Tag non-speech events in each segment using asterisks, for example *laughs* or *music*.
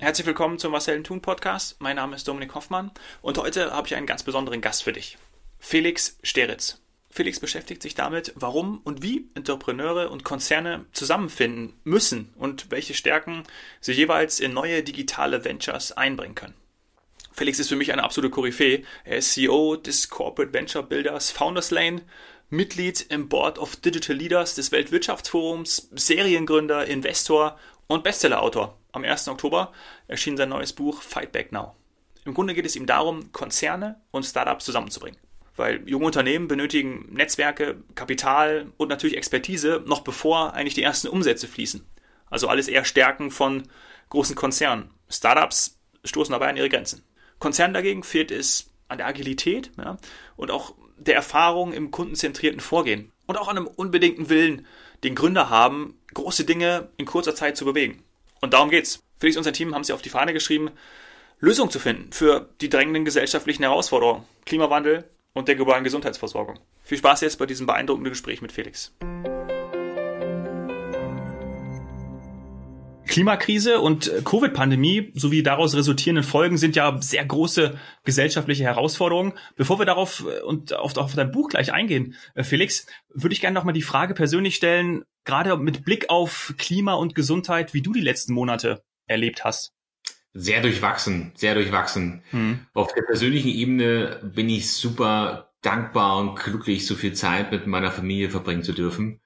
Herzlich willkommen zum Helden tun Podcast. Mein Name ist Dominik Hoffmann und heute habe ich einen ganz besonderen Gast für dich. Felix Steritz. Felix beschäftigt sich damit, warum und wie Entrepreneure und Konzerne zusammenfinden müssen und welche Stärken sie jeweils in neue digitale Ventures einbringen können. Felix ist für mich eine absolute Koryphäe. Er ist CEO des Corporate Venture Builders Founders Lane, Mitglied im Board of Digital Leaders des Weltwirtschaftsforums, Seriengründer, Investor und Bestsellerautor. Am 1. Oktober erschien sein neues Buch Fight Back Now. Im Grunde geht es ihm darum, Konzerne und Startups zusammenzubringen. Weil junge Unternehmen benötigen Netzwerke, Kapital und natürlich Expertise, noch bevor eigentlich die ersten Umsätze fließen. Also alles eher Stärken von großen Konzernen. Startups stoßen dabei an ihre Grenzen. Konzernen dagegen fehlt es an der Agilität ja, und auch der Erfahrung im kundenzentrierten Vorgehen und auch an einem unbedingten Willen, den Gründer haben, große Dinge in kurzer Zeit zu bewegen. Und darum geht's. Felix und sein Team haben sie auf die Fahne geschrieben, Lösungen zu finden für die drängenden gesellschaftlichen Herausforderungen, Klimawandel und der globalen Gesundheitsversorgung. Viel Spaß jetzt bei diesem beeindruckenden Gespräch mit Felix. Klimakrise und Covid-Pandemie sowie daraus resultierenden Folgen sind ja sehr große gesellschaftliche Herausforderungen. Bevor wir darauf äh, und auf, auf dein Buch gleich eingehen, äh, Felix, würde ich gerne nochmal die Frage persönlich stellen, gerade mit Blick auf Klima und Gesundheit, wie du die letzten Monate erlebt hast. Sehr durchwachsen, sehr durchwachsen. Hm. Auf der persönlichen Ebene bin ich super dankbar und glücklich, so viel Zeit mit meiner Familie verbringen zu dürfen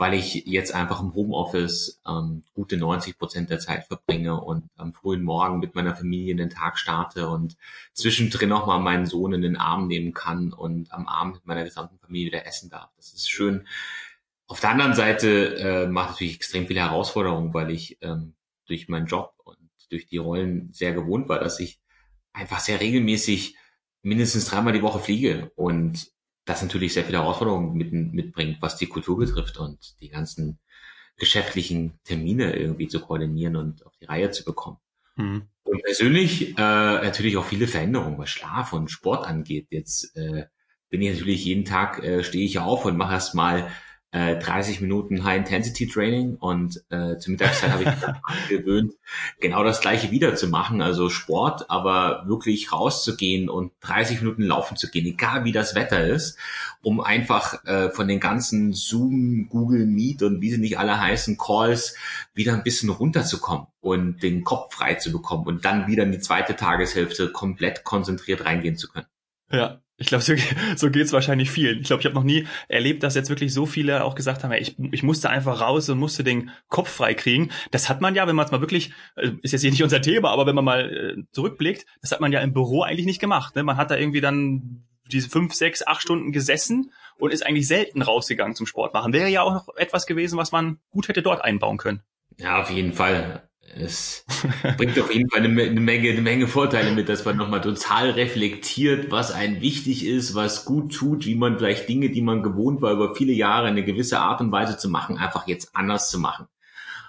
weil ich jetzt einfach im Homeoffice ähm, gute 90 Prozent der Zeit verbringe und am frühen Morgen mit meiner Familie in den Tag starte und zwischendrin noch mal meinen Sohn in den Arm nehmen kann und am Abend mit meiner gesamten Familie wieder essen darf. Das ist schön. Auf der anderen Seite äh, macht natürlich extrem viele Herausforderungen, weil ich ähm, durch meinen Job und durch die Rollen sehr gewohnt war, dass ich einfach sehr regelmäßig mindestens dreimal die Woche fliege und das natürlich sehr viele Herausforderungen mit, mitbringt, was die Kultur betrifft und die ganzen geschäftlichen Termine irgendwie zu koordinieren und auf die Reihe zu bekommen. Mhm. Und persönlich äh, natürlich auch viele Veränderungen, was Schlaf und Sport angeht. Jetzt äh, bin ich natürlich jeden Tag, äh, stehe ich auf und mache erst mal äh, 30 Minuten High-Intensity-Training und äh, zur Mittagszeit habe ich mich *laughs* gewöhnt, genau das gleiche wieder zu machen, also Sport, aber wirklich rauszugehen und 30 Minuten laufen zu gehen, egal wie das Wetter ist, um einfach äh, von den ganzen Zoom, Google Meet und wie sie nicht alle heißen, Calls wieder ein bisschen runterzukommen und den Kopf frei zu bekommen und dann wieder in die zweite Tageshälfte komplett konzentriert reingehen zu können. Ja, ich glaube, so, so geht es wahrscheinlich vielen. Ich glaube, ich habe noch nie erlebt, dass jetzt wirklich so viele auch gesagt haben, ich, ich musste einfach raus und musste den Kopf frei kriegen. Das hat man ja, wenn man es mal wirklich, äh, ist jetzt hier nicht unser Thema, aber wenn man mal äh, zurückblickt, das hat man ja im Büro eigentlich nicht gemacht. Ne? Man hat da irgendwie dann diese fünf, sechs, acht Stunden gesessen und ist eigentlich selten rausgegangen zum Sport machen. Wäre ja auch noch etwas gewesen, was man gut hätte dort einbauen können. Ja, auf jeden Fall es bringt auf jeden Fall eine, eine, Menge, eine Menge Vorteile mit, dass man nochmal total reflektiert, was einem wichtig ist, was gut tut, wie man vielleicht Dinge, die man gewohnt war, über viele Jahre eine gewisse Art und Weise zu machen, einfach jetzt anders zu machen.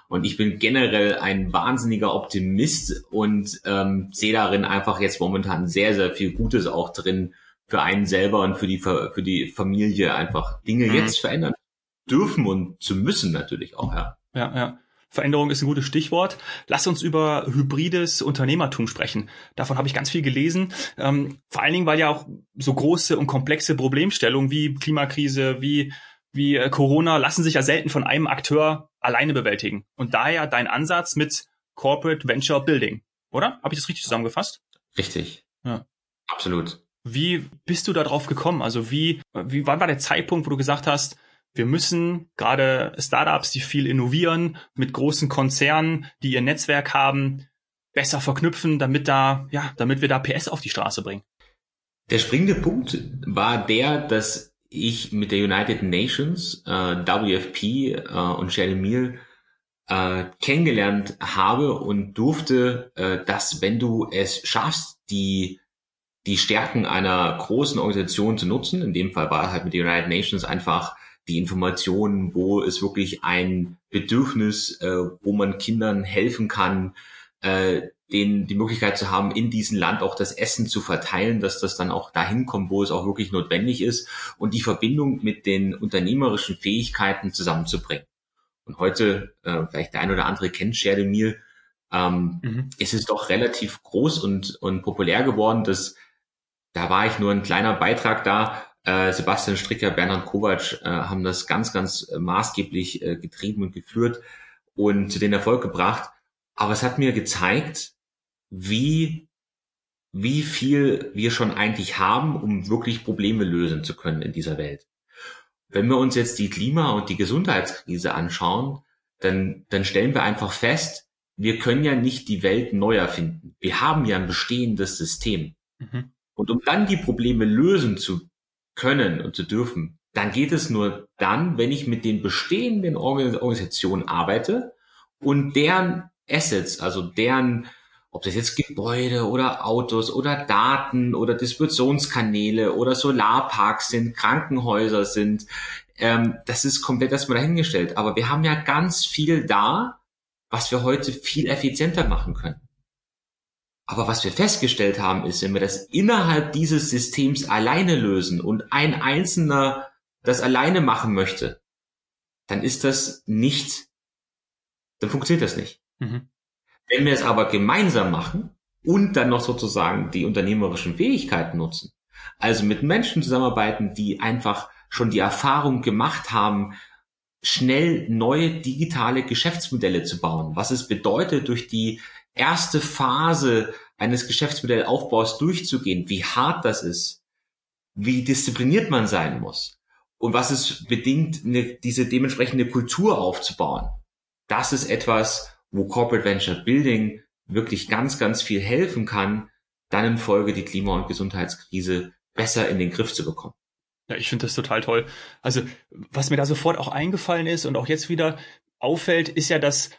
Und ich bin generell ein wahnsinniger Optimist und ähm, sehe darin einfach jetzt momentan sehr, sehr viel Gutes auch drin für einen selber und für die, für die Familie einfach Dinge mhm. jetzt verändern dürfen und zu müssen natürlich auch, ja. Ja, ja. Veränderung ist ein gutes Stichwort. Lass uns über hybrides Unternehmertum sprechen. Davon habe ich ganz viel gelesen. Ähm, vor allen Dingen, weil ja auch so große und komplexe Problemstellungen wie Klimakrise, wie, wie äh, Corona lassen sich ja selten von einem Akteur alleine bewältigen. Und daher dein Ansatz mit Corporate Venture Building, oder? Habe ich das richtig zusammengefasst? Richtig. Ja. Absolut. Wie bist du da drauf gekommen? Also wie, wie, wann war der Zeitpunkt, wo du gesagt hast, wir müssen gerade Startups, die viel innovieren, mit großen Konzernen, die ihr Netzwerk haben, besser verknüpfen, damit da, ja, damit wir da PS auf die Straße bringen. Der springende Punkt war der, dass ich mit der United Nations, äh, WFP äh, und Shelly Meal äh, kennengelernt habe und durfte, äh, dass wenn du es schaffst, die die Stärken einer großen Organisation zu nutzen, in dem Fall war halt mit der United Nations einfach die Informationen, wo es wirklich ein Bedürfnis, äh, wo man Kindern helfen kann, äh, den, die Möglichkeit zu haben, in diesem Land auch das Essen zu verteilen, dass das dann auch dahin kommt, wo es auch wirklich notwendig ist und die Verbindung mit den unternehmerischen Fähigkeiten zusammenzubringen. Und heute, äh, vielleicht der ein oder andere kennt Share Meal, ähm, mhm. ist es doch relativ groß und, und populär geworden. Dass, da war ich nur ein kleiner Beitrag da. Äh, Sebastian Stricker, Bernhard Kovac äh, haben das ganz, ganz äh, maßgeblich getrieben und geführt und den Erfolg gebracht. Aber es hat mir gezeigt, wie, wie viel wir schon eigentlich haben, um wirklich Probleme lösen zu können in dieser Welt. Wenn wir uns jetzt die Klima- und die Gesundheitskrise anschauen, dann, dann stellen wir einfach fest, wir können ja nicht die Welt neu erfinden. Wir haben ja ein bestehendes System. Mhm. Und um dann die Probleme lösen zu können und zu dürfen, dann geht es nur dann, wenn ich mit den bestehenden Organisationen arbeite und deren Assets, also deren, ob das jetzt Gebäude oder Autos oder Daten oder Distributionskanäle oder Solarparks sind, Krankenhäuser sind, ähm, das ist komplett erstmal dahingestellt. Aber wir haben ja ganz viel da, was wir heute viel effizienter machen können. Aber was wir festgestellt haben, ist, wenn wir das innerhalb dieses Systems alleine lösen und ein Einzelner das alleine machen möchte, dann ist das nicht, dann funktioniert das nicht. Mhm. Wenn wir es aber gemeinsam machen und dann noch sozusagen die unternehmerischen Fähigkeiten nutzen, also mit Menschen zusammenarbeiten, die einfach schon die Erfahrung gemacht haben, schnell neue digitale Geschäftsmodelle zu bauen. Was es bedeutet, durch die erste Phase eines Geschäftsmodellaufbaus durchzugehen, wie hart das ist, wie diszipliniert man sein muss und was es bedingt, eine, diese dementsprechende Kultur aufzubauen. Das ist etwas, wo Corporate Venture Building wirklich ganz, ganz viel helfen kann, dann in Folge die Klima- und Gesundheitskrise besser in den Griff zu bekommen. Ja, ich finde das total toll. Also, was mir da sofort auch eingefallen ist und auch jetzt wieder auffällt, ist ja, dass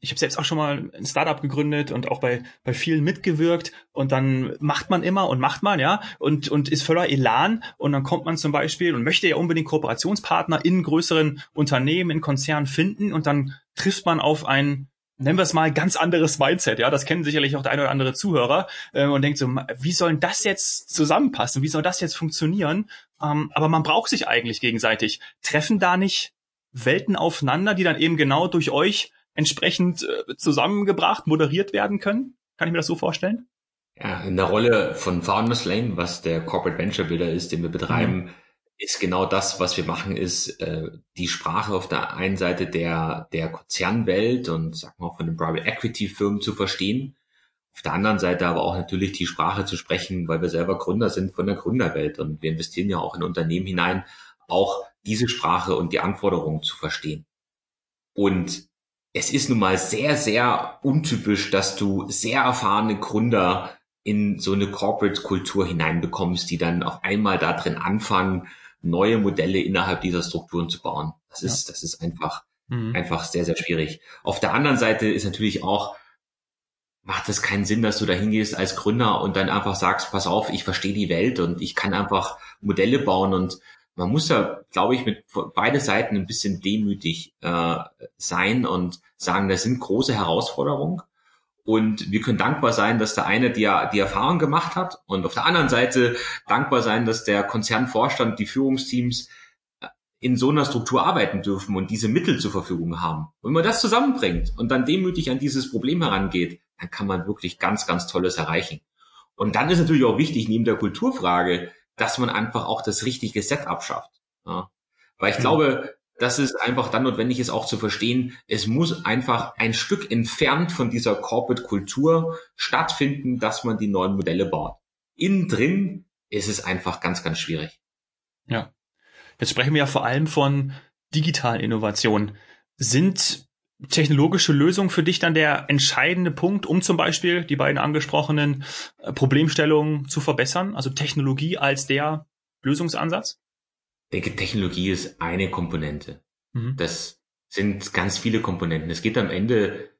ich habe selbst auch schon mal ein Startup gegründet und auch bei bei vielen mitgewirkt und dann macht man immer und macht man ja und und ist voller Elan und dann kommt man zum Beispiel und möchte ja unbedingt Kooperationspartner in größeren Unternehmen in Konzernen finden und dann trifft man auf einen nennen wir es mal, ganz anderes Mindset. Ja, das kennen sicherlich auch der eine oder andere Zuhörer äh, und denkt so, wie soll das jetzt zusammenpassen? Wie soll das jetzt funktionieren? Ähm, aber man braucht sich eigentlich gegenseitig. Treffen da nicht Welten aufeinander, die dann eben genau durch euch entsprechend äh, zusammengebracht, moderiert werden können? Kann ich mir das so vorstellen? Ja, in der Rolle von Founders Lane, was der Corporate Venture Builder ist, den wir betreiben, mhm ist genau das, was wir machen, ist äh, die Sprache auf der einen Seite der, der Konzernwelt und sag mal auch von den Private Equity Firmen zu verstehen. Auf der anderen Seite aber auch natürlich die Sprache zu sprechen, weil wir selber Gründer sind von der Gründerwelt und wir investieren ja auch in Unternehmen hinein, auch diese Sprache und die Anforderungen zu verstehen. Und es ist nun mal sehr, sehr untypisch, dass du sehr erfahrene Gründer in so eine Corporate-Kultur hineinbekommst, die dann auf einmal da drin anfangen, neue Modelle innerhalb dieser Strukturen zu bauen. Das ist, ja. das ist einfach, mhm. einfach sehr, sehr schwierig. Auf der anderen Seite ist natürlich auch, macht es keinen Sinn, dass du da hingehst als Gründer und dann einfach sagst, pass auf, ich verstehe die Welt und ich kann einfach Modelle bauen und man muss da, glaube ich, mit beide Seiten ein bisschen demütig äh, sein und sagen, das sind große Herausforderungen. Und wir können dankbar sein, dass der eine die, die Erfahrung gemacht hat und auf der anderen Seite dankbar sein, dass der Konzernvorstand, die Führungsteams äh, in so einer Struktur arbeiten dürfen und diese Mittel zur Verfügung haben. Und wenn man das zusammenbringt und dann demütig an dieses Problem herangeht, dann kann man wirklich ganz, ganz Tolles erreichen. Und dann ist natürlich auch wichtig, neben der Kulturfrage, dass man einfach auch das richtige Setup schafft. Ja. Weil ich mhm. glaube, das ist einfach dann notwendig ist auch zu verstehen, es muss einfach ein Stück entfernt von dieser Corporate-Kultur stattfinden, dass man die neuen Modelle baut. Innen drin ist es einfach ganz, ganz schwierig. Ja. Jetzt sprechen wir ja vor allem von digitalen Innovationen. Sind technologische Lösungen für dich dann der entscheidende Punkt, um zum Beispiel die beiden angesprochenen äh, Problemstellungen zu verbessern? Also Technologie als der Lösungsansatz? denke, Technologie ist eine Komponente. Mhm. Das sind ganz viele Komponenten. Es geht am Ende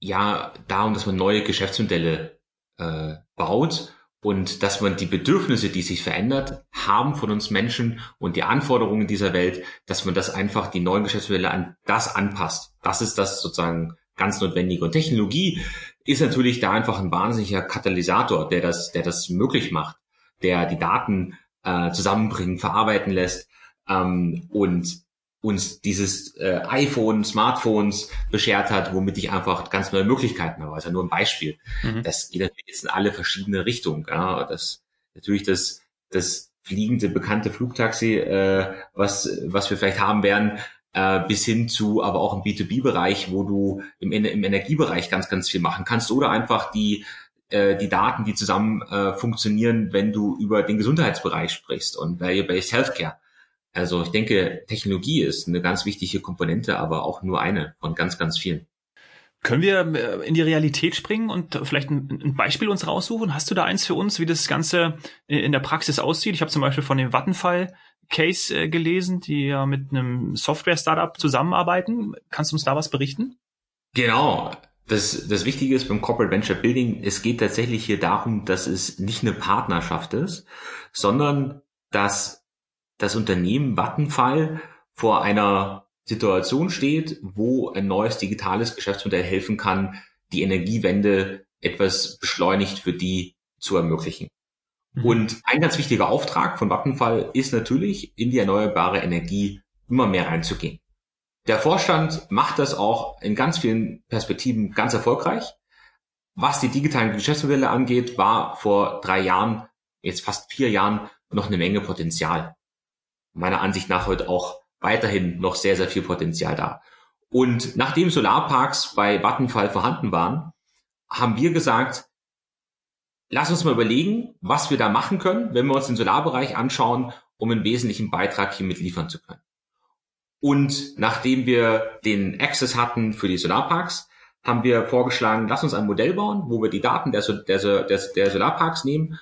ja darum, dass man neue Geschäftsmodelle äh, baut und dass man die Bedürfnisse, die sich verändert haben von uns Menschen und die Anforderungen dieser Welt, dass man das einfach die neuen Geschäftsmodelle an das anpasst. Das ist das sozusagen ganz notwendige. Und Technologie ist natürlich da einfach ein wahnsinniger Katalysator, der das, der das möglich macht, der die Daten äh, zusammenbringen, verarbeiten lässt ähm, und uns dieses äh, iPhone, Smartphones beschert hat, womit ich einfach ganz neue Möglichkeiten habe. Also nur ein Beispiel. Mhm. Das geht natürlich jetzt in alle verschiedene Richtungen. Ja. Das natürlich das, das fliegende bekannte Flugtaxi, äh, was, was wir vielleicht haben werden, äh, bis hin zu aber auch im B2B-Bereich, wo du im, im Energiebereich ganz, ganz viel machen kannst oder einfach die äh, die Daten, die zusammen äh, funktionieren, wenn du über den Gesundheitsbereich sprichst und Value-Based Healthcare. Also ich denke, Technologie ist eine ganz wichtige Komponente, aber auch nur eine von ganz, ganz vielen. Können wir äh, in die Realität springen und vielleicht ein, Beispiel uns raussuchen? Hast du da eins für uns, wie das Ganze in der Praxis aussieht? Ich habe zum Beispiel von dem Vattenfall-Case äh, gelesen, die ja mit einem Software-Startup zusammenarbeiten. Kannst du uns da was berichten? Genau. Das, das Wichtige ist beim Corporate Venture Building, es geht tatsächlich hier darum, dass es nicht eine Partnerschaft ist, sondern dass das Unternehmen Vattenfall vor einer Situation steht, wo ein neues digitales Geschäftsmodell helfen kann, die Energiewende etwas beschleunigt für die zu ermöglichen. Mhm. Und ein ganz wichtiger Auftrag von Vattenfall ist natürlich, in die erneuerbare Energie immer mehr reinzugehen. Der Vorstand macht das auch in ganz vielen Perspektiven ganz erfolgreich. Was die digitalen Geschäftsmodelle angeht, war vor drei Jahren, jetzt fast vier Jahren, noch eine Menge Potenzial meiner Ansicht nach heute auch weiterhin noch sehr, sehr viel Potenzial da. Und nachdem Solarparks bei Vattenfall vorhanden waren, haben wir gesagt, lass uns mal überlegen, was wir da machen können, wenn wir uns den Solarbereich anschauen, um einen wesentlichen Beitrag hier mitliefern zu können. Und nachdem wir den Access hatten für die Solarparks, haben wir vorgeschlagen, lass uns ein Modell bauen, wo wir die Daten der, der, der, der Solarparks nehmen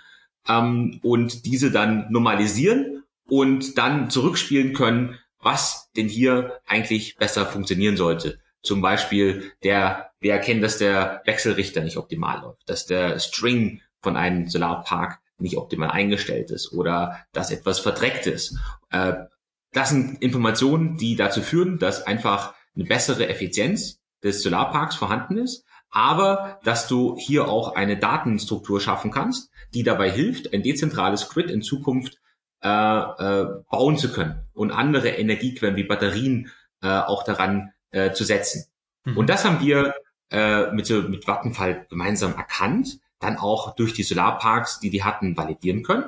ähm, und diese dann normalisieren und dann zurückspielen können, was denn hier eigentlich besser funktionieren sollte. Zum Beispiel der, wir erkennen, dass der Wechselrichter nicht optimal läuft, dass der String von einem Solarpark nicht optimal eingestellt ist oder dass etwas verdreckt ist. Äh, das sind Informationen, die dazu führen, dass einfach eine bessere Effizienz des Solarparks vorhanden ist, aber dass du hier auch eine Datenstruktur schaffen kannst, die dabei hilft, ein dezentrales Grid in Zukunft äh, äh, bauen zu können und andere Energiequellen wie Batterien äh, auch daran äh, zu setzen. Mhm. Und das haben wir äh, mit, so, mit Vattenfall gemeinsam erkannt, dann auch durch die Solarparks, die die hatten, validieren können.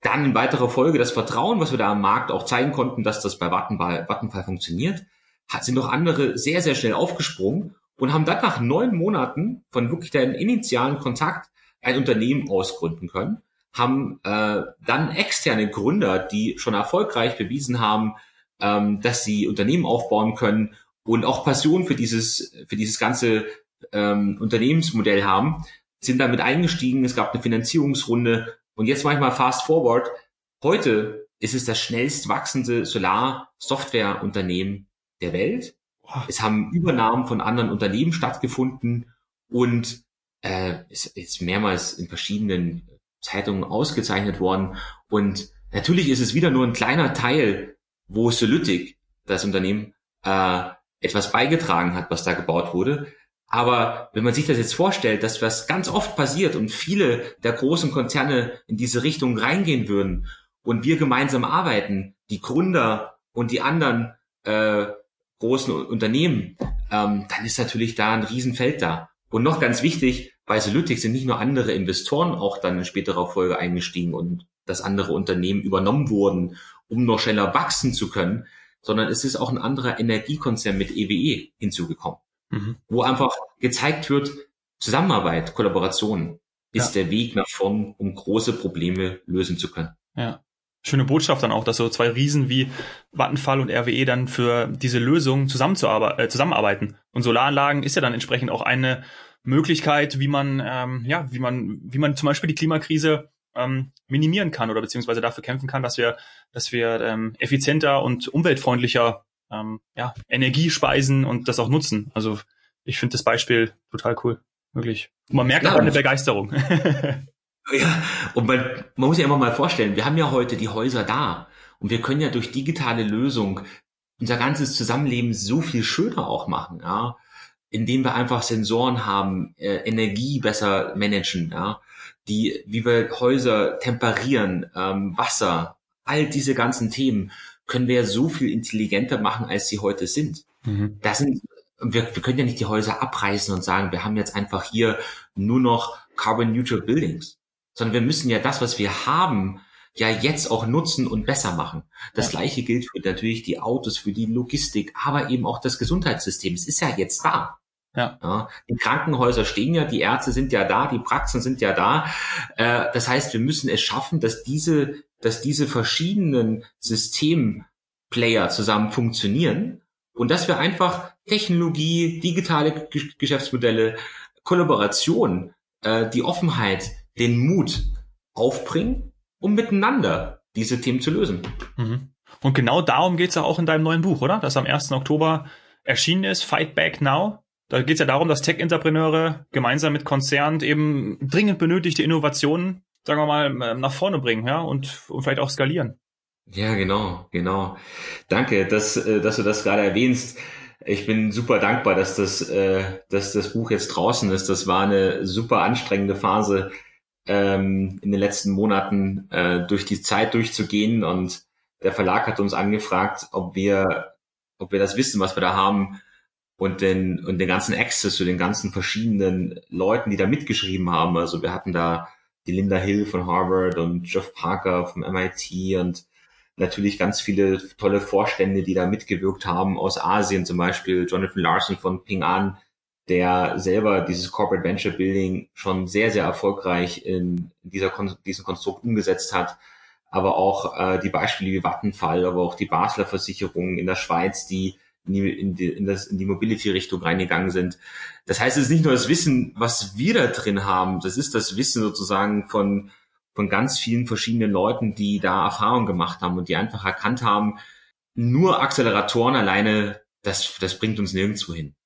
Dann in weiterer Folge das Vertrauen, was wir da am Markt auch zeigen konnten, dass das bei Vattenfall, Vattenfall funktioniert, hat, sind noch andere sehr, sehr schnell aufgesprungen und haben dann nach neun Monaten von wirklich deinem initialen Kontakt ein Unternehmen ausgründen können haben äh, dann externe Gründer, die schon erfolgreich bewiesen haben, ähm, dass sie Unternehmen aufbauen können und auch Passion für dieses, für dieses ganze ähm, Unternehmensmodell haben, sind damit eingestiegen. Es gab eine Finanzierungsrunde und jetzt manchmal fast forward. Heute ist es das schnellst wachsende Solar-Software-Unternehmen der Welt. Es haben Übernahmen von anderen Unternehmen stattgefunden und äh, ist mehrmals in verschiedenen Zeitungen ausgezeichnet worden. Und natürlich ist es wieder nur ein kleiner Teil, wo Solytic, das Unternehmen, äh, etwas beigetragen hat, was da gebaut wurde. Aber wenn man sich das jetzt vorstellt, dass was ganz oft passiert und viele der großen Konzerne in diese Richtung reingehen würden und wir gemeinsam arbeiten, die Gründer und die anderen äh, großen Unternehmen, ähm, dann ist natürlich da ein Riesenfeld da. Und noch ganz wichtig, bei Solytic sind nicht nur andere Investoren auch dann in späterer Folge eingestiegen und dass andere Unternehmen übernommen wurden, um noch schneller wachsen zu können, sondern es ist auch ein anderer Energiekonzern mit EWE e hinzugekommen, mhm. wo einfach gezeigt wird, Zusammenarbeit, Kollaboration ist ja. der Weg nach vorn, um große Probleme lösen zu können. Ja. Schöne Botschaft dann auch, dass so zwei Riesen wie Vattenfall und RWE dann für diese Lösung äh, zusammenarbeiten. Und Solaranlagen ist ja dann entsprechend auch eine Möglichkeit, wie man, ähm, ja, wie man, wie man zum Beispiel die Klimakrise ähm, minimieren kann oder beziehungsweise dafür kämpfen kann, dass wir, dass wir ähm, effizienter und umweltfreundlicher ähm, ja, Energie speisen und das auch nutzen. Also ich finde das Beispiel total cool, wirklich. Und man merkt ja, auch eine Begeisterung. *laughs* ja, und man, man muss sich einfach mal vorstellen, wir haben ja heute die Häuser da und wir können ja durch digitale Lösung unser ganzes Zusammenleben so viel schöner auch machen. Ja indem wir einfach Sensoren haben, äh, Energie besser managen, ja, die, wie wir Häuser temperieren, ähm, Wasser, all diese ganzen Themen können wir so viel intelligenter machen, als sie heute sind. Mhm. Das sind wir, wir können ja nicht die Häuser abreißen und sagen, wir haben jetzt einfach hier nur noch Carbon Neutral Buildings, sondern wir müssen ja das, was wir haben, ja jetzt auch nutzen und besser machen. Das ja. gleiche gilt für natürlich die Autos, für die Logistik, aber eben auch das Gesundheitssystem. Es ist ja jetzt da. Ja. ja. Die Krankenhäuser stehen ja, die Ärzte sind ja da, die Praxen sind ja da. Äh, das heißt, wir müssen es schaffen, dass diese, dass diese verschiedenen Systemplayer zusammen funktionieren und dass wir einfach Technologie, digitale Geschäftsmodelle, Kollaboration, äh, die Offenheit, den Mut aufbringen, um miteinander diese Themen zu lösen. Mhm. Und genau darum geht es ja auch in deinem neuen Buch, oder? Das am 1. Oktober erschienen ist, Fight Back Now. Da geht es ja darum, dass Tech-Entrepreneure gemeinsam mit Konzernen eben dringend benötigte Innovationen, sagen wir mal, nach vorne bringen, ja, und, und vielleicht auch skalieren. Ja, genau, genau. Danke, dass, äh, dass du das gerade erwähnst. Ich bin super dankbar, dass das, äh, dass das Buch jetzt draußen ist. Das war eine super anstrengende Phase ähm, in den letzten Monaten, äh, durch die Zeit durchzugehen. Und der Verlag hat uns angefragt, ob wir, ob wir das wissen, was wir da haben und den, und den ganzen Access zu den ganzen verschiedenen Leuten, die da mitgeschrieben haben. Also wir hatten da die Linda Hill von Harvard und Jeff Parker vom MIT und natürlich ganz viele tolle Vorstände, die da mitgewirkt haben aus Asien, zum Beispiel Jonathan Larson von Ping An, der selber dieses Corporate Venture Building schon sehr, sehr erfolgreich in dieser diesem Konstrukt umgesetzt hat. Aber auch äh, die Beispiele wie Vattenfall, aber auch die Basler Versicherungen in der Schweiz, die in die, in die, in die Mobility-Richtung reingegangen sind. Das heißt, es ist nicht nur das Wissen, was wir da drin haben, das ist das Wissen sozusagen von von ganz vielen verschiedenen Leuten, die da Erfahrung gemacht haben und die einfach erkannt haben, nur Acceleratoren alleine, das, das bringt uns nirgendwo hin.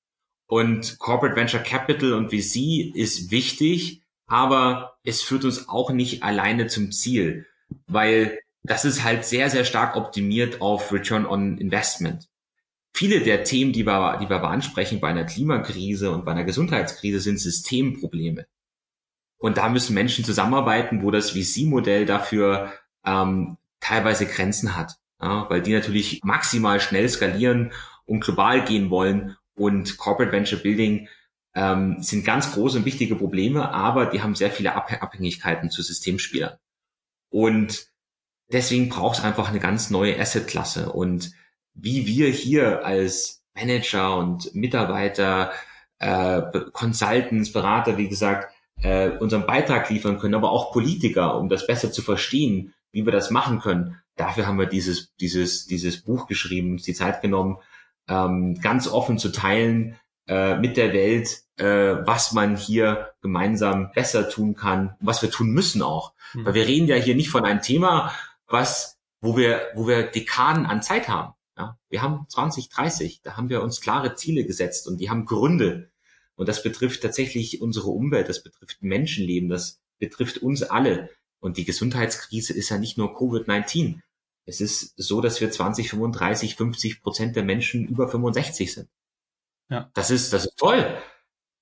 Und Corporate Venture Capital und VC ist wichtig, aber es führt uns auch nicht alleine zum Ziel, weil das ist halt sehr, sehr stark optimiert auf Return on Investment. Viele der Themen, die wir, die wir ansprechen bei einer Klimakrise und bei einer Gesundheitskrise, sind Systemprobleme. Und da müssen Menschen zusammenarbeiten, wo das VC-Modell dafür ähm, teilweise Grenzen hat, ja, weil die natürlich maximal schnell skalieren und global gehen wollen. Und Corporate Venture Building ähm, sind ganz große und wichtige Probleme, aber die haben sehr viele Abhängigkeiten zu Systemspielern. Und deswegen braucht es einfach eine ganz neue Asset-Klasse. Und wie wir hier als Manager und Mitarbeiter, äh, Consultants, Berater, wie gesagt, äh, unseren Beitrag liefern können, aber auch Politiker, um das besser zu verstehen, wie wir das machen können. Dafür haben wir dieses, dieses, dieses Buch geschrieben, uns die Zeit genommen, ähm, ganz offen zu teilen äh, mit der Welt, äh, was man hier gemeinsam besser tun kann, was wir tun müssen auch. Mhm. Weil wir reden ja hier nicht von einem Thema, was, wo wir, wo wir Dekaden an Zeit haben. Ja, wir haben 20, 30, da haben wir uns klare Ziele gesetzt und die haben Gründe. Und das betrifft tatsächlich unsere Umwelt, das betrifft Menschenleben, das betrifft uns alle. Und die Gesundheitskrise ist ja nicht nur Covid-19. Es ist so, dass wir 20, 35, 50 Prozent der Menschen über 65 sind. Ja. Das ist, das ist toll.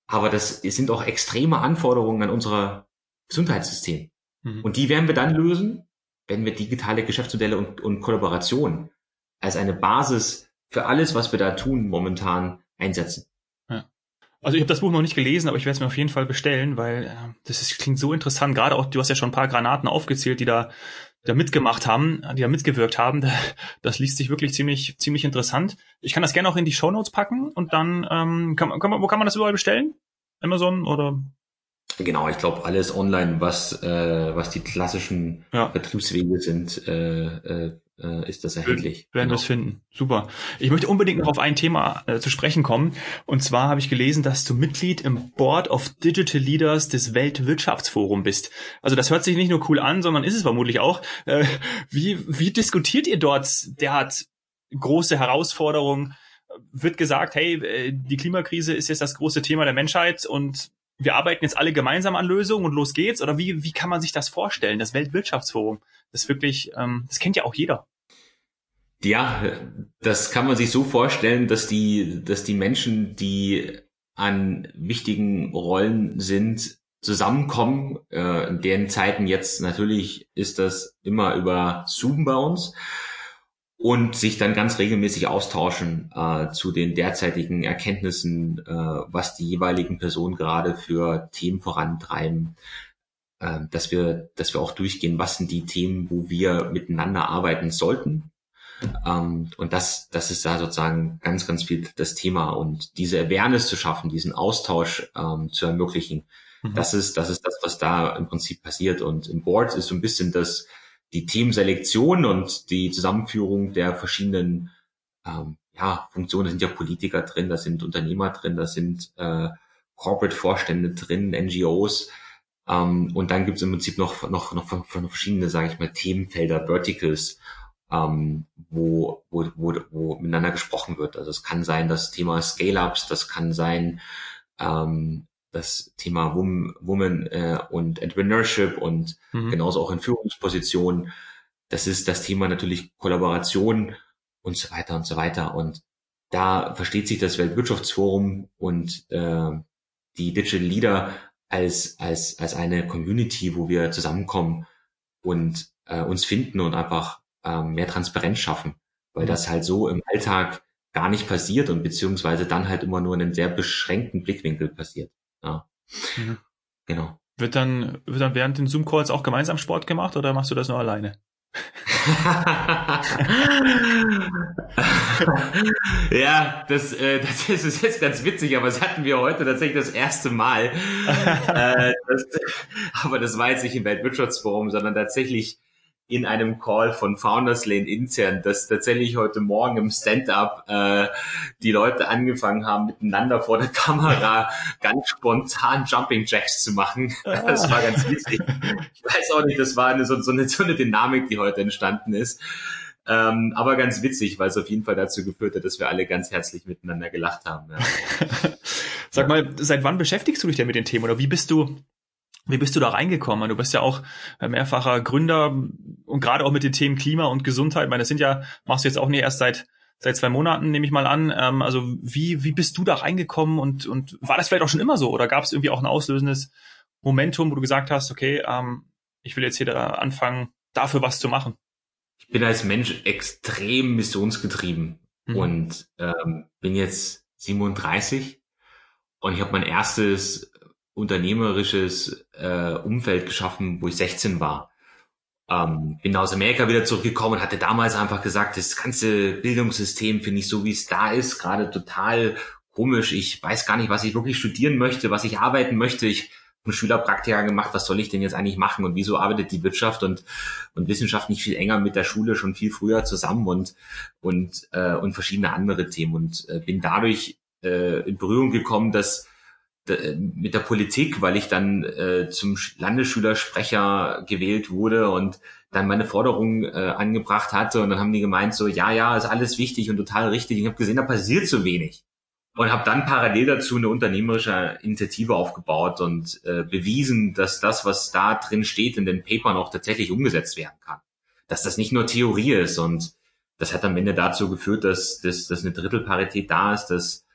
Aber das sind auch extreme Anforderungen an unser Gesundheitssystem. Mhm. Und die werden wir dann lösen, wenn wir digitale Geschäftsmodelle und, und Kollaboration als eine Basis für alles, was wir da tun, momentan einsetzen. Also ich habe das Buch noch nicht gelesen, aber ich werde es mir auf jeden Fall bestellen, weil äh, das ist, klingt so interessant. Gerade auch, du hast ja schon ein paar Granaten aufgezählt, die da, da mitgemacht haben, die da mitgewirkt haben. Das liest sich wirklich ziemlich, ziemlich interessant. Ich kann das gerne auch in die Show Notes packen und dann ähm, kann, kann man, wo kann man das überall bestellen? Amazon oder? Genau, ich glaube alles online, was äh, was die klassischen ja. Vertriebswege sind, äh, äh, äh, ist das erhältlich. Werden genau. wir es finden. Super. Ich möchte unbedingt noch auf ein Thema äh, zu sprechen kommen. Und zwar habe ich gelesen, dass du Mitglied im Board of Digital Leaders des Weltwirtschaftsforum bist. Also das hört sich nicht nur cool an, sondern ist es vermutlich auch. Äh, wie, wie diskutiert ihr dort derart große Herausforderungen? Wird gesagt, hey, äh, die Klimakrise ist jetzt das große Thema der Menschheit und wir arbeiten jetzt alle gemeinsam an Lösungen und los geht's? Oder wie, wie kann man sich das vorstellen? Das Weltwirtschaftsforum, das wirklich, ähm, das kennt ja auch jeder. Ja, das kann man sich so vorstellen, dass die, dass die Menschen, die an wichtigen Rollen sind, zusammenkommen. Äh, in deren Zeiten jetzt natürlich ist das immer über Zoom bei uns. und sich dann ganz regelmäßig austauschen äh, zu den derzeitigen Erkenntnissen, äh, was die jeweiligen Personen gerade für Themen vorantreiben, äh, dass wir, dass wir auch durchgehen, was sind die Themen, wo wir miteinander arbeiten sollten. Ähm, und das, das ist da sozusagen ganz, ganz viel das Thema und diese Awareness zu schaffen, diesen Austausch ähm, zu ermöglichen. Mhm. Das ist, das ist das, was da im Prinzip passiert. Und im Board ist so ein bisschen das, die Themenselektion und die Zusammenführung der verschiedenen ähm, ja, Funktionen, da sind ja Politiker drin, da sind Unternehmer drin, da sind äh, Corporate-Vorstände drin, NGOs. Ähm, und dann gibt es im Prinzip noch, noch, noch, noch verschiedene, sage ich mal, Themenfelder, Verticals, ähm, wo, wo, wo, wo miteinander gesprochen wird. Also es kann sein, das Thema Scale-Ups, das kann sein ähm, das Thema Woman, Woman äh, und Entrepreneurship und mhm. genauso auch in Führungspositionen. Das ist das Thema natürlich Kollaboration und so weiter und so weiter. Und da versteht sich das Weltwirtschaftsforum und äh, die Digital Leader als, als, als eine Community, wo wir zusammenkommen und äh, uns finden und einfach äh, mehr Transparenz schaffen, weil mhm. das halt so im Alltag gar nicht passiert und beziehungsweise dann halt immer nur in einem sehr beschränkten Blickwinkel passiert. Ja. Mhm. Genau. Wird dann, wird dann während den Zoom-Calls auch gemeinsam Sport gemacht oder machst du das nur alleine? *laughs* ja, das, äh, *laughs* das ist jetzt ganz witzig, aber das hatten wir heute tatsächlich das erste Mal. *laughs* äh, das, aber das war jetzt nicht im Weltwirtschaftsforum, sondern tatsächlich in einem Call von Founders Lane intern, dass tatsächlich heute Morgen im Stand-up äh, die Leute angefangen haben, miteinander vor der Kamera ganz spontan Jumping Jacks zu machen. *laughs* Das war ganz witzig. Ich weiß auch nicht, das war eine, so, so, eine, so eine Dynamik, die heute entstanden ist. Ähm, aber ganz witzig, weil es auf jeden Fall dazu geführt hat, dass wir alle ganz herzlich miteinander gelacht haben. Ja. *laughs* Sag mal, seit wann beschäftigst du dich denn mit den Themen oder wie bist du wie bist du da reingekommen? Du bist ja auch mehrfacher Gründer und gerade auch mit den Themen Klima und Gesundheit. Ich meine, das sind ja, machst du jetzt auch nicht erst seit seit zwei Monaten, nehme ich mal an. Ähm, also wie, wie bist du da reingekommen und, und war das vielleicht auch schon immer so? Oder gab es irgendwie auch ein auslösendes Momentum, wo du gesagt hast, okay, ähm, ich will jetzt hier da anfangen, dafür was zu machen? Ich bin als Mensch extrem missionsgetrieben mhm. und ähm, bin jetzt 37 und ich habe mein erstes unternehmerisches äh, Umfeld geschaffen, wo ich 16 war. Ähm, bin aus Amerika wieder zurückgekommen und hatte damals einfach gesagt, das ganze Bildungssystem finde ich so, wie es da ist, gerade total komisch. Ich weiß gar nicht, was ich wirklich studieren möchte, was ich arbeiten möchte. Ich habe Schülerpraktika gemacht, was soll ich denn jetzt eigentlich machen und wieso arbeitet die Wirtschaft und, und Wissenschaft nicht viel enger mit der Schule schon viel früher zusammen und, und, äh, und verschiedene andere Themen und äh, bin dadurch äh, in Berührung gekommen, dass mit der Politik, weil ich dann äh, zum Landesschülersprecher gewählt wurde und dann meine Forderungen äh, angebracht hatte und dann haben die gemeint so, ja, ja, ist alles wichtig und total richtig. Ich habe gesehen, da passiert so wenig und habe dann parallel dazu eine unternehmerische Initiative aufgebaut und äh, bewiesen, dass das, was da drin steht in den Papern, auch tatsächlich umgesetzt werden kann. Dass das nicht nur Theorie ist und das hat am Ende dazu geführt, dass, dass, dass eine Drittelparität da ist, dass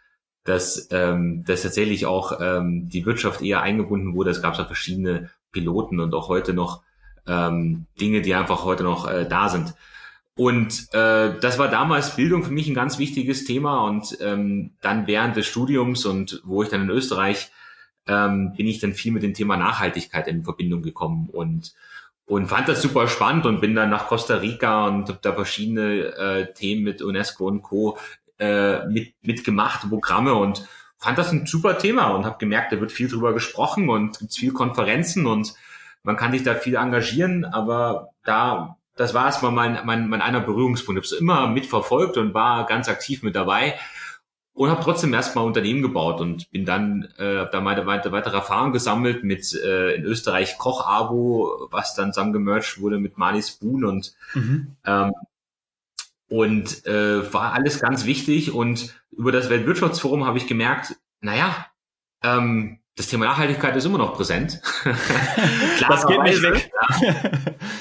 dass, ähm, dass tatsächlich auch ähm, die Wirtschaft eher eingebunden wurde. Es gab ja verschiedene Piloten und auch heute noch ähm, Dinge, die einfach heute noch äh, da sind. Und äh, das war damals Bildung für mich ein ganz wichtiges Thema. Und ähm, dann während des Studiums und wo ich dann in Österreich ähm, bin ich dann viel mit dem Thema Nachhaltigkeit in Verbindung gekommen und und fand das super spannend und bin dann nach Costa Rica und habe da verschiedene äh, Themen mit UNESCO und Co äh, mit, mitgemacht, Programme und fand das ein super Thema und habe gemerkt, da wird viel drüber gesprochen und gibt viel Konferenzen und man kann sich da viel engagieren, aber da, das war erstmal mein, mein, mein einer Berührungspunkt. Ich habe es immer mitverfolgt und war ganz aktiv mit dabei und habe trotzdem erstmal Unternehmen gebaut und bin dann äh, da meine weitere, weitere Erfahrung gesammelt mit äh, in Österreich Koch-Abo, was dann zusammengemerged wurde mit Mali Spoon und mhm. ähm, und äh, war alles ganz wichtig. Und über das Weltwirtschaftsforum habe ich gemerkt, naja, ähm, das Thema Nachhaltigkeit ist immer noch präsent. *laughs* Klar, das geht nicht weg.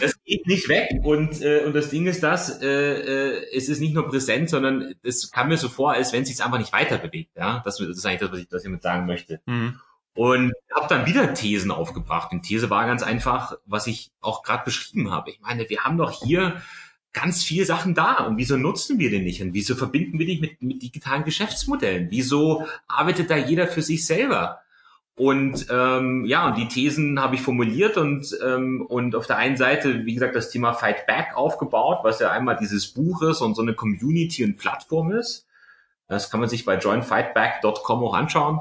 Es geht nicht weg. Und, äh, und das Ding ist das, äh, äh, es ist nicht nur präsent, sondern es kam mir so vor, als wenn es sich einfach nicht weiter bewegt. Ja? Das, das ist eigentlich das, was ich, was ich damit sagen möchte. Mhm. Und habe dann wieder Thesen aufgebracht. Und These war ganz einfach, was ich auch gerade beschrieben habe. Ich meine, wir haben doch hier ganz viele Sachen da. Und wieso nutzen wir den nicht? Und wieso verbinden wir die mit, mit digitalen Geschäftsmodellen? Wieso arbeitet da jeder für sich selber? Und ähm, ja, und die Thesen habe ich formuliert und, ähm, und auf der einen Seite, wie gesagt, das Thema Fight Back aufgebaut, was ja einmal dieses Buch ist und so eine Community und Plattform ist. Das kann man sich bei joinfightback.com auch anschauen.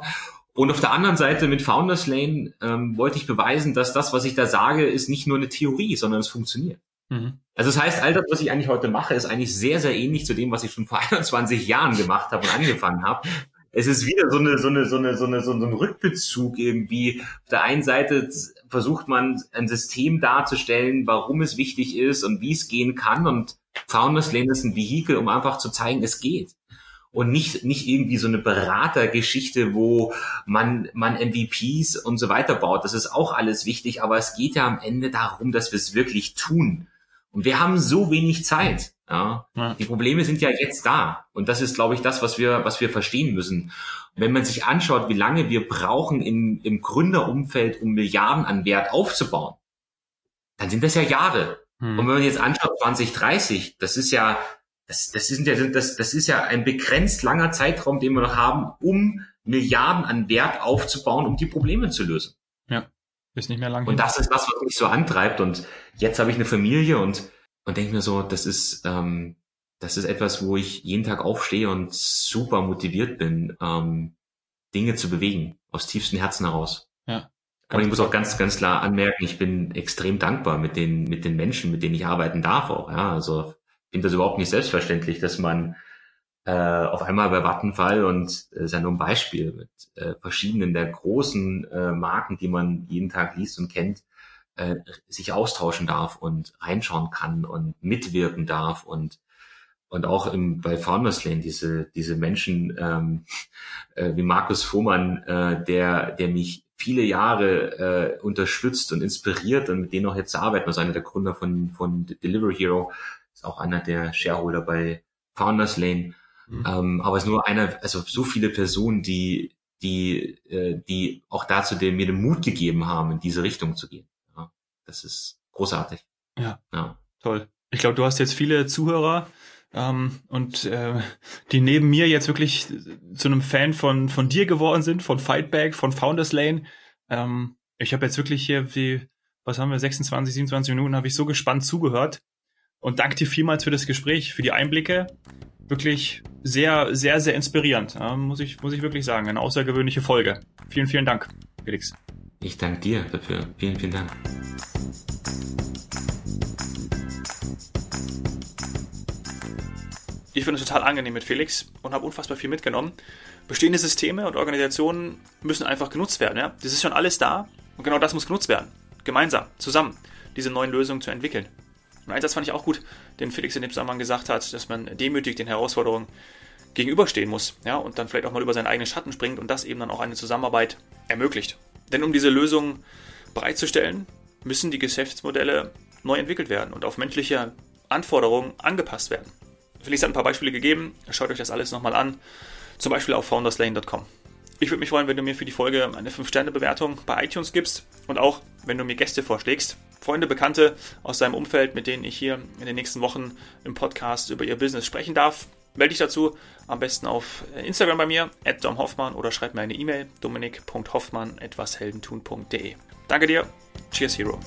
Und auf der anderen Seite mit Founders Lane ähm, wollte ich beweisen, dass das, was ich da sage, ist nicht nur eine Theorie, sondern es funktioniert. Mhm. Also das heißt, all das, was ich eigentlich heute mache, ist eigentlich sehr, sehr ähnlich zu dem, was ich schon vor *laughs* 21 Jahren gemacht habe und angefangen habe. Es ist wieder so eine, so eine, so eine, so eine, so ein Rückbezug irgendwie. Auf der einen Seite versucht man ein System darzustellen, warum es wichtig ist und wie es gehen kann. Und Founders Lane ist ein Vehikel, um einfach zu zeigen, es geht und nicht, nicht irgendwie so eine Beratergeschichte, wo man, man MVPs und so weiter baut. Das ist auch alles wichtig, aber es geht ja am Ende darum, dass wir es wirklich tun. Und wir haben so wenig Zeit. Ja. ja. Die Probleme sind ja jetzt da. Und das ist, glaube ich, das, was wir, was wir verstehen müssen. wenn man sich anschaut, wie lange wir brauchen im, im Gründerumfeld, um Milliarden an Wert aufzubauen, dann sind das ja Jahre. Hm. Und wenn man jetzt anschaut, 2030, das ist ja das, das, ist ja, das, das ist ja ein begrenzt langer Zeitraum, den wir noch haben, um Milliarden an Wert aufzubauen, um die Probleme zu lösen. Ist nicht mehr lang. Und das ist das, was mich so antreibt. Und jetzt habe ich eine Familie und, und denke mir so, das ist, ähm, das ist etwas, wo ich jeden Tag aufstehe und super motiviert bin, ähm, Dinge zu bewegen, aus tiefstem Herzen heraus. Ja. Und ich muss auch ganz, ganz klar anmerken, ich bin extrem dankbar mit den, mit den Menschen, mit denen ich arbeiten darf auch. Ja, also finde das überhaupt nicht selbstverständlich, dass man äh, auf einmal bei Vattenfall und äh, ist ja nur ein Beispiel mit äh, verschiedenen der großen äh, Marken, die man jeden Tag liest und kennt, äh, sich austauschen darf und reinschauen kann und mitwirken darf und und auch im, bei Founders Lane diese diese Menschen ähm, *laughs* äh, wie Markus Fuhrmann, äh, der der mich viele Jahre äh, unterstützt und inspiriert und mit denen auch jetzt arbeiten, also einer der Gründer von von Delivery Hero, ist auch einer der Shareholder bei Founders Lane. Mhm. Ähm, aber es ist nur einer, also so viele Personen, die, die, äh, die auch dazu den, mir den Mut gegeben haben, in diese Richtung zu gehen. Ja, das ist großartig. Ja. ja. Toll. Ich glaube, du hast jetzt viele Zuhörer, ähm, und äh, die neben mir jetzt wirklich zu einem Fan von von dir geworden sind, von Fightback, von Founders Lane. Ähm, ich habe jetzt wirklich hier wie was haben wir 26, 27 Minuten habe ich so gespannt zugehört und danke dir vielmals für das Gespräch, für die Einblicke. Wirklich sehr, sehr, sehr inspirierend, muss, ich, muss ich wirklich sagen. Eine außergewöhnliche Folge. Vielen, vielen Dank, Felix. Ich danke dir dafür. Vielen, vielen Dank. Ich finde es total angenehm mit Felix und habe unfassbar viel mitgenommen. Bestehende Systeme und Organisationen müssen einfach genutzt werden. Ja? Das ist schon alles da und genau das muss genutzt werden. Gemeinsam, zusammen, diese neuen Lösungen zu entwickeln. Und einen Satz fand ich auch gut, den Felix in dem Zusammenhang gesagt hat, dass man demütig den Herausforderungen gegenüberstehen muss, ja, und dann vielleicht auch mal über seinen eigenen Schatten springt und das eben dann auch eine Zusammenarbeit ermöglicht. Denn um diese Lösungen bereitzustellen, müssen die Geschäftsmodelle neu entwickelt werden und auf menschliche Anforderungen angepasst werden. Felix hat ein paar Beispiele gegeben, schaut euch das alles nochmal an, zum Beispiel auf founderslane.com. Ich würde mich freuen, wenn du mir für die Folge eine 5-Sterne-Bewertung bei iTunes gibst und auch, wenn du mir Gäste vorschlägst. Freunde, Bekannte aus deinem Umfeld, mit denen ich hier in den nächsten Wochen im Podcast über ihr Business sprechen darf. Melde dich dazu am besten auf Instagram bei mir, domhoffmann oder schreib mir eine E-Mail, dominik.hoffmann.etwasheldentun.de. Danke dir. Cheers, Hero.